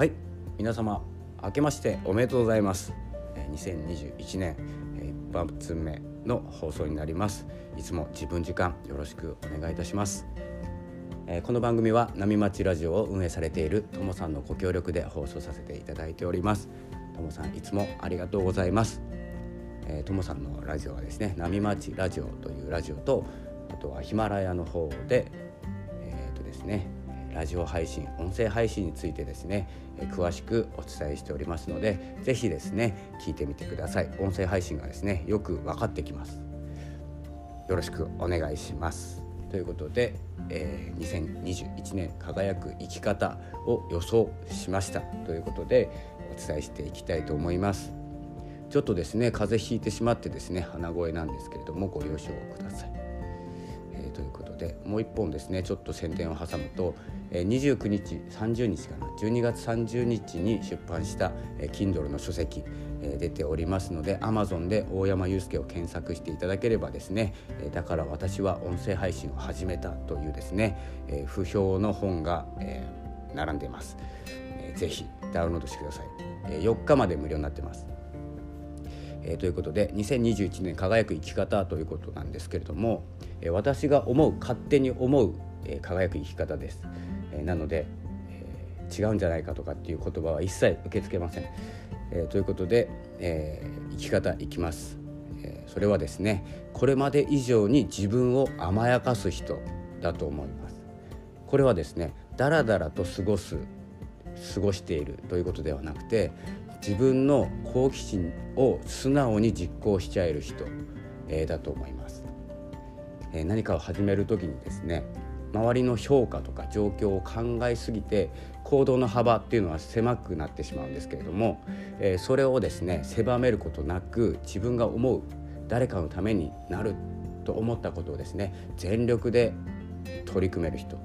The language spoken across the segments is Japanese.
はい。皆様明けましておめでとうございます。2021年一発目の放送になります。いつも自分時間よろしくお願いいたします。この番組は波町ラジオを運営されているともさんのご協力で放送させていただいております。ともさんいつもありがとうございます。ともさんのラジオはですね波町ラジオというラジオとあとはヒマラヤの方でえっ、ー、とですねラジオ配信音声配信についてですね詳しくお伝えしておりますので是非ですね聞いてみてください。音声配信がですねよく分かってきます。よろしくお願いします。ということで、えー、2021年輝く生き方を予想しました。ということでお伝えしていきたいと思います。ちょっとですね風邪ひいてしまってですね鼻声なんですけれどもご了承ください、ということでもう一本ですねちょっと宣伝を挟むと29日30日かな12月30日に出版した Kindle の書籍出ておりますので Amazon で大山祐介を検索していただければですねだから私は音声配信を始めたというですね不評の本が並んでいます。ぜひダウンロードしてください。4日まで無料になってます。えー、ということで2021年輝く生き方ということなんですけれども、えー、私が思う勝手に思う、えー、輝く生き方です、えなので、え違うんじゃないかとかっていう言葉は一切受け付けません、えということで、え生き方いきます、えそれはですねこれまで以上に自分を甘やかす人だと思います。これはですねだらだらと過ごす過ごしているということではなくて自分の好奇心を素直に実行しちゃえる人、えー、だと思います、えー、何かを始める時にですね周りの評価とか状況を考えすぎて行動の幅っていうのは狭くなってしまうんですけれども、えー、それをですね狭めることなく自分が思う誰かのためになると思ったことをですね全力で取り組める人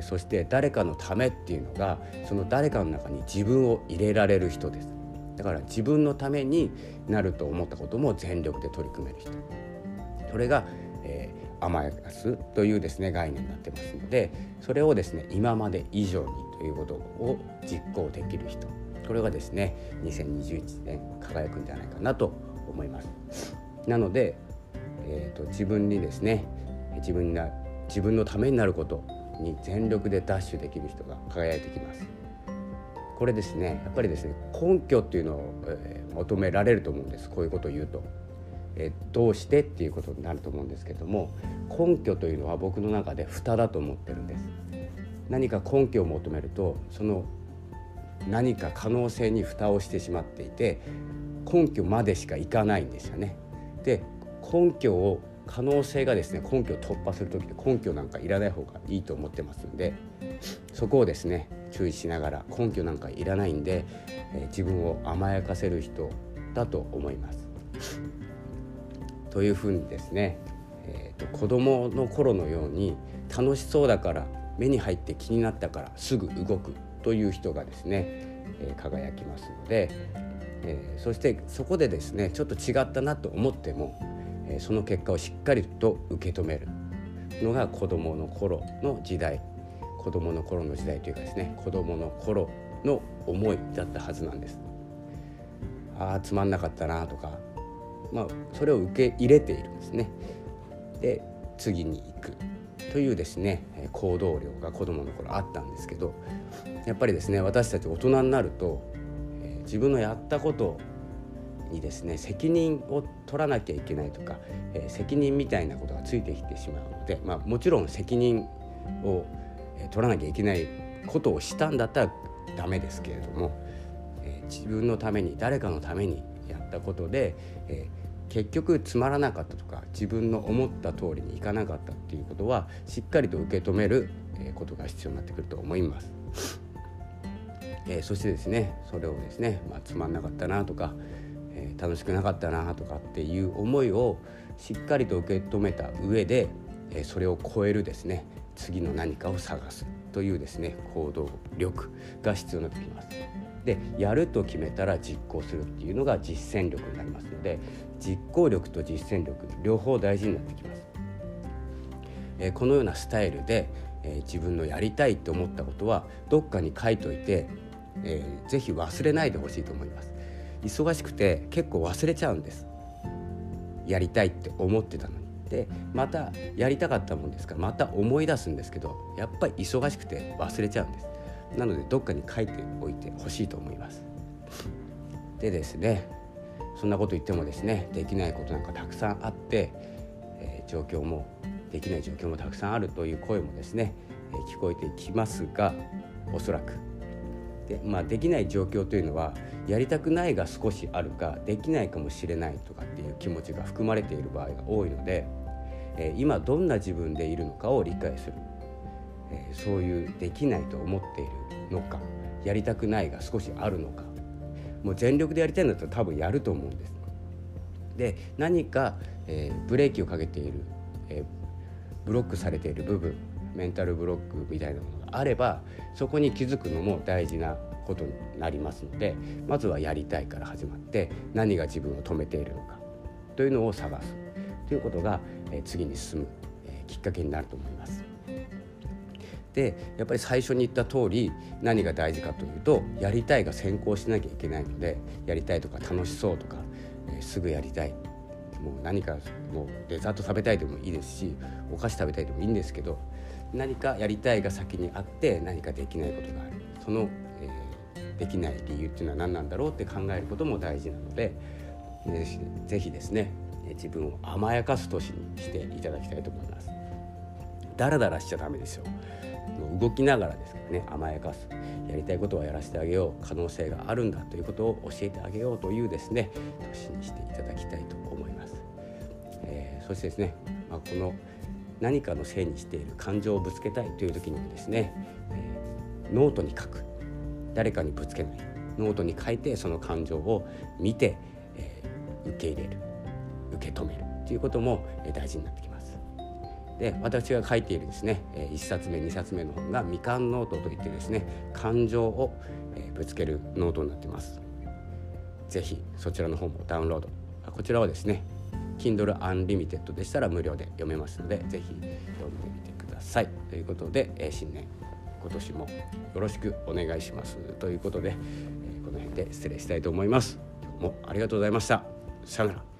そして誰かのためっていうのがその誰かの中に自分を入れられる人です。だから自分のためになると思ったことも全力で取り組める人。それが、えー、甘やかすというですね概念になってますのでそれをですね今まで以上にということを実行できる人。これがですね2021年輝くんじゃないかなと思います。なので、えーと、自分にですね自分な自分のためになることに全力でダッシュできる人が輝いてきます。これですねやっぱりですね根拠っていうのを、えー、求められると思うんです。こういうことを言うと、えー、どうしてっていうことになると思うんですけども根拠というのは僕の中で蓋だと思ってるんです。何か根拠を求めるとその何か可能性に蓋をしてしまっていて根拠までしかいかないんですよね。で根拠を可能性がですね根拠を突破する時で根拠なんかいらない方がいいと思ってますんでそこをですね注意しながら根拠なんかいらないんで、え、自分を甘やかせる人だと思います。というふうにですね、えーと、子どもの頃のように楽しそうだから目に入って気になったからすぐ動くという人がですね、えー、輝きますので、えー、そしてそこでですねちょっと違ったなと思ってもえその結果をしっかりと受け止めるのが子どもの頃の時代子どもの頃の時代というかですね子どもの頃の思いだったはずなんです。ああつまんなかったなとか、まあ、それを受け入れているんですね。で次に行くというですね行動量が子どもの頃あったんですけどやっぱりですね私たち大人になると、自分のやったことにですね責任を取らなきゃいけないとか、え、責任みたいなことがついてきてしまうので、まあ、もちろん責任を、取らなきゃいけないことをしたんだったらダメですけれども、えー、自分のために誰かのためにやったことで、えー、結局つまらなかったとか自分の思った通りにいかなかったっていうことはしっかりと受け止めることが必要になってくると思います。えー、そしてですねそれをですね、まあ、つまんなかったなとか、えー、楽しくなかったなとかっていう思いをしっかりと受け止めた上で、えー、それを超えるですね次の何かを探すというですね行動力が必要になってきます。でやると決めたら実行するっていうのが実践力になりますので実行力と実践力両方大事になってきます。えー、このようなスタイルで、えー、自分のやりたいと思ったことはどっかに書いといてえー、ぜひ忘れないでほしいと思います忙しくて結構忘れちゃうんですやりたいって思ってたのにでまたやりたかったもんですからまた思い出すんですけどやっぱり忙しくて忘れちゃうんです。なのでどっかに書いておいてほしいと思います。でですねそんなこと言ってもですねできないことなんかたくさんあって、えー、状況もできない状況もたくさんあるという声もですね、えー、聞こえてきますがおそらく。で,、まあ、できない状況というのはやりたくないが少しあるかできないかもしれないとかっていう気持ちが含まれている場合が多いので、え、今どんな自分でいるのかを理解する、え、そういうできないと思っているのかやりたくないが少しあるのか。もう全力でやりたいんだったら多分やると思うんです。で何か、えー、ブレーキをかけている、えー、ブロックされている部分メンタルブロックみたいなものがあればそこに気づくのも大事なことになりますのでまずはやりたいから始まって何が自分を止めているのかというのを探す。いうことが、え、次に進む、え、きっかけになると思います。でやっぱり最初に言った通り何が大事かというとやりたいが先行しなきゃいけないのでやりたいとか楽しそうとか、え、すぐやりたいもう何かもうデザート食べたいでもいいですしお菓子食べたいでもいいんですけど何かやりたいが先にあって何かできないことがあるその、えー、できない理由っていうのは何なんだろうって考えることも大事なのでぜひですね自分を甘やかす年にしていただきたいと思います。だらだらしちゃダメですよ。動きながらですからね甘やかす。やりたいことはやらせてあげよう可能性があるんだということを教えてあげようというですね年にしていただきたいと思います、えー、そしてですね、まあ、この何かのせいにしている感情をぶつけたいという時にはですね、えー、ノートに書く。誰かにぶつけない。ノートに書いてその感情を見て、えー、受け入れる。受け止めるということも大事になってきます。で私が書いているですね1冊目2冊目の本が「みかんノート」といってですね感情をぶつけるノートになっています。ぜひそちらの本もダウンロード。こちらはですね Kindle Unlimited でしたら無料で読めますのでぜひ読んでみてください。ということで新年今年もよろしくお願いします。ということでこの辺で失礼したいと思います。今日もありがとうございました。さよなら。